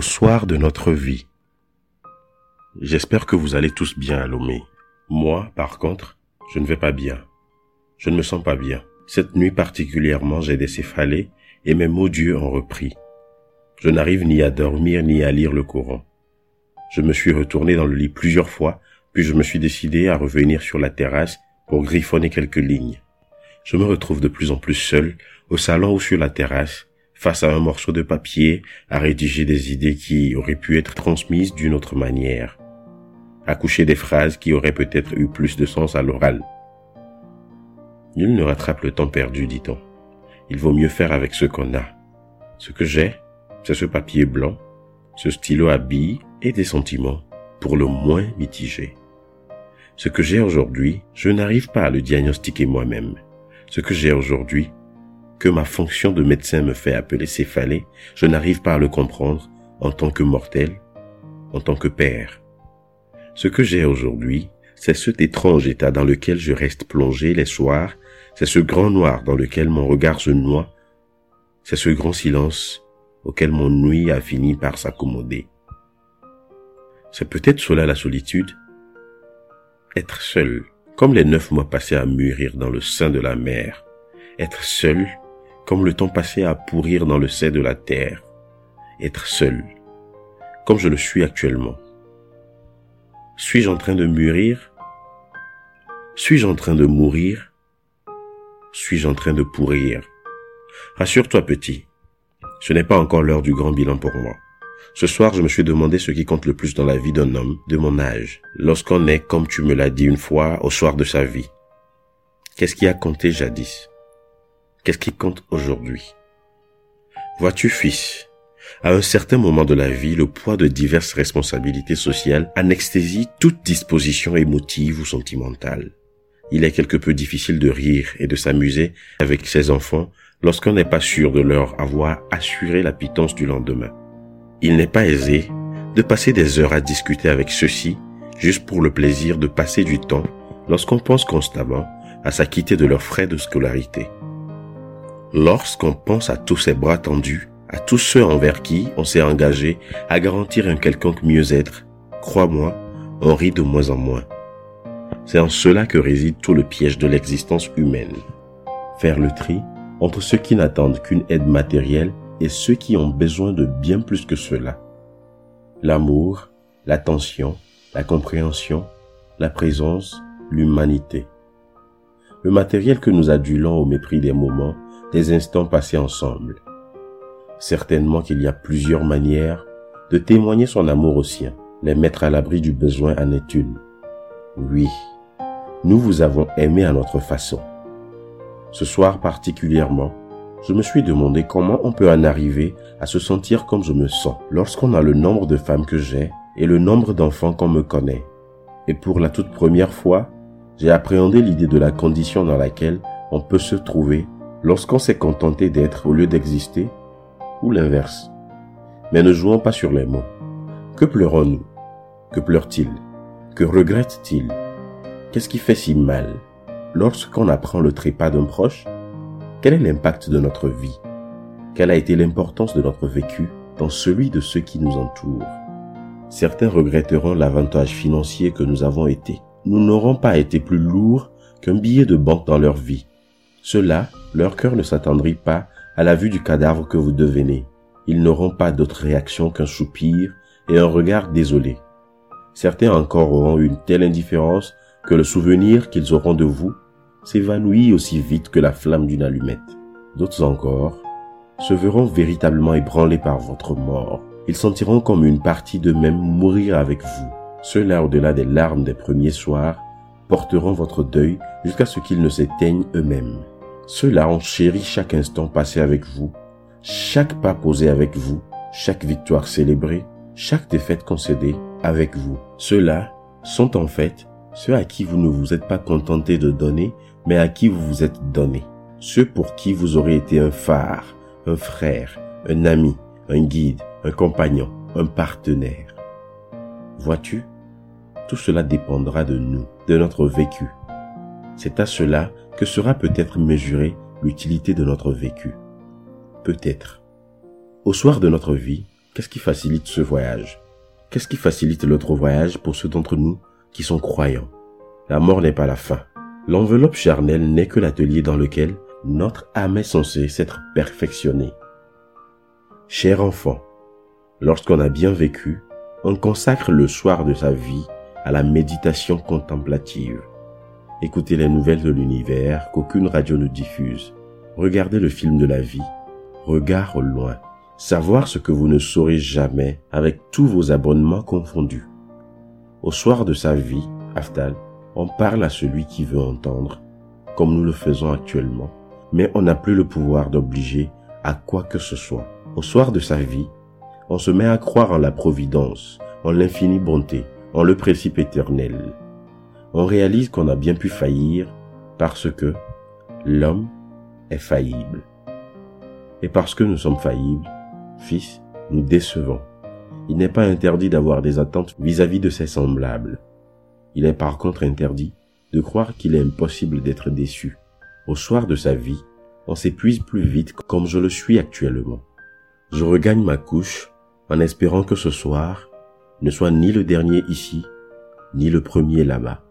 au soir de notre vie. J'espère que vous allez tous bien à Lomé. Moi, par contre, je ne vais pas bien. Je ne me sens pas bien. Cette nuit particulièrement, j'ai des céphalées et mes mots Dieu ont repris. Je n'arrive ni à dormir ni à lire le Coran. Je me suis retourné dans le lit plusieurs fois, puis je me suis décidé à revenir sur la terrasse pour griffonner quelques lignes. Je me retrouve de plus en plus seul, au salon ou sur la terrasse, face à un morceau de papier, à rédiger des idées qui auraient pu être transmises d'une autre manière, à coucher des phrases qui auraient peut-être eu plus de sens à l'oral. Nul ne rattrape le temps perdu, dit-on. Il vaut mieux faire avec ce qu'on a. Ce que j'ai, c'est ce papier blanc, ce stylo à billes et des sentiments, pour le moins mitigés. Ce que j'ai aujourd'hui, je n'arrive pas à le diagnostiquer moi-même. Ce que j'ai aujourd'hui, que ma fonction de médecin me fait appeler céphalée, je n'arrive pas à le comprendre en tant que mortel, en tant que père. Ce que j'ai aujourd'hui, c'est cet étrange état dans lequel je reste plongé les soirs, c'est ce grand noir dans lequel mon regard se noie, c'est ce grand silence auquel mon nuit a fini par s'accommoder. C'est peut-être cela la solitude? Être seul, comme les neuf mois passés à mûrir dans le sein de la mer. Être seul, comme le temps passé à pourrir dans le sein de la terre. Être seul, comme je le suis actuellement. Suis-je en train de mûrir? Suis-je en train de mourir? Suis-je en train de pourrir? Rassure-toi petit, ce n'est pas encore l'heure du grand bilan pour moi. Ce soir, je me suis demandé ce qui compte le plus dans la vie d'un homme de mon âge, lorsqu'on est, comme tu me l'as dit une fois, au soir de sa vie. Qu'est-ce qui a compté jadis? Qu'est-ce qui compte aujourd'hui? Vois-tu, fils, à un certain moment de la vie, le poids de diverses responsabilités sociales anesthésie toute disposition émotive ou sentimentale. Il est quelque peu difficile de rire et de s'amuser avec ses enfants lorsqu'on n'est pas sûr de leur avoir assuré la pitance du lendemain. Il n'est pas aisé de passer des heures à discuter avec ceux-ci juste pour le plaisir de passer du temps lorsqu'on pense constamment à s'acquitter de leurs frais de scolarité. Lorsqu'on pense à tous ces bras tendus, à tous ceux envers qui on s'est engagé à garantir un quelconque mieux-être, crois-moi, on rit de moins en moins. C'est en cela que réside tout le piège de l'existence humaine. Faire le tri entre ceux qui n'attendent qu'une aide matérielle et ceux qui ont besoin de bien plus que cela. L'amour, l'attention, la compréhension, la présence, l'humanité. Le matériel que nous adulons au mépris des moments des instants passés ensemble. Certainement qu'il y a plusieurs manières de témoigner son amour au sien. Les mettre à l'abri du besoin en est une. Oui, nous vous avons aimé à notre façon. Ce soir particulièrement, je me suis demandé comment on peut en arriver à se sentir comme je me sens lorsqu'on a le nombre de femmes que j'ai et le nombre d'enfants qu'on me connaît. Et pour la toute première fois, j'ai appréhendé l'idée de la condition dans laquelle on peut se trouver lorsqu'on s'est contenté d'être au lieu d'exister, ou l'inverse. Mais ne jouons pas sur les mots. Que pleurons-nous? Que pleure-t-il? Que regrette-t-il? Qu'est-ce qui fait si mal? Lorsqu'on apprend le trépas d'un proche, quel est l'impact de notre vie? Quelle a été l'importance de notre vécu dans celui de ceux qui nous entourent? Certains regretteront l'avantage financier que nous avons été. Nous n'aurons pas été plus lourds qu'un billet de banque dans leur vie. Cela leur cœur ne s'attendrit pas à la vue du cadavre que vous devenez. Ils n'auront pas d'autre réaction qu'un soupir et un regard désolé. Certains encore auront une telle indifférence que le souvenir qu'ils auront de vous s'évanouit aussi vite que la flamme d'une allumette. D'autres encore se verront véritablement ébranlés par votre mort. Ils sentiront comme une partie d'eux-mêmes mourir avec vous. Ceux-là, au-delà des larmes des premiers soirs, porteront votre deuil jusqu'à ce qu'ils ne s'éteignent eux-mêmes. Ceux-là ont chéri chaque instant passé avec vous, chaque pas posé avec vous, chaque victoire célébrée, chaque défaite concédée avec vous. Ceux-là sont en fait ceux à qui vous ne vous êtes pas contenté de donner, mais à qui vous vous êtes donné. Ceux pour qui vous aurez été un phare, un frère, un ami, un guide, un compagnon, un partenaire. Vois-tu, tout cela dépendra de nous, de notre vécu. C'est à cela que sera peut-être mesurée l'utilité de notre vécu? Peut-être. Au soir de notre vie, Qu'est-ce qui facilite ce voyage? Qu'est-ce qui facilite l'autre voyage pour ceux d'entre nous qui sont croyants? La mort n'est pas la fin. L'enveloppe charnelle n'est que l'atelier dans lequel notre âme est censée s'être perfectionnée. Cher enfant, lorsqu'on a bien vécu, on consacre le soir de sa vie à la méditation contemplative. Écoutez les nouvelles de l'univers qu'aucune radio ne diffuse. Regardez le film de la vie. Regard au loin. Savoir ce que vous ne saurez jamais avec tous vos abonnements confondus. Au soir de sa vie, Aftal, on parle à celui qui veut entendre, comme nous le faisons actuellement, mais on n'a plus le pouvoir d'obliger à quoi que ce soit. Au soir de sa vie, on se met à croire en la providence, en l'infinie bonté, en le principe éternel. On réalise qu'on a bien pu faillir parce que l'homme est faillible. Et parce que nous sommes faillibles, Fils, nous décevons. Il n'est pas interdit d'avoir des attentes vis-à-vis de ses semblables. Il est par contre interdit de croire qu'il est impossible d'être déçu. Au soir de sa vie, on s'épuise plus vite comme je le suis actuellement. Je regagne ma couche en espérant que ce soir ne soit ni le dernier ici, ni le premier là-bas.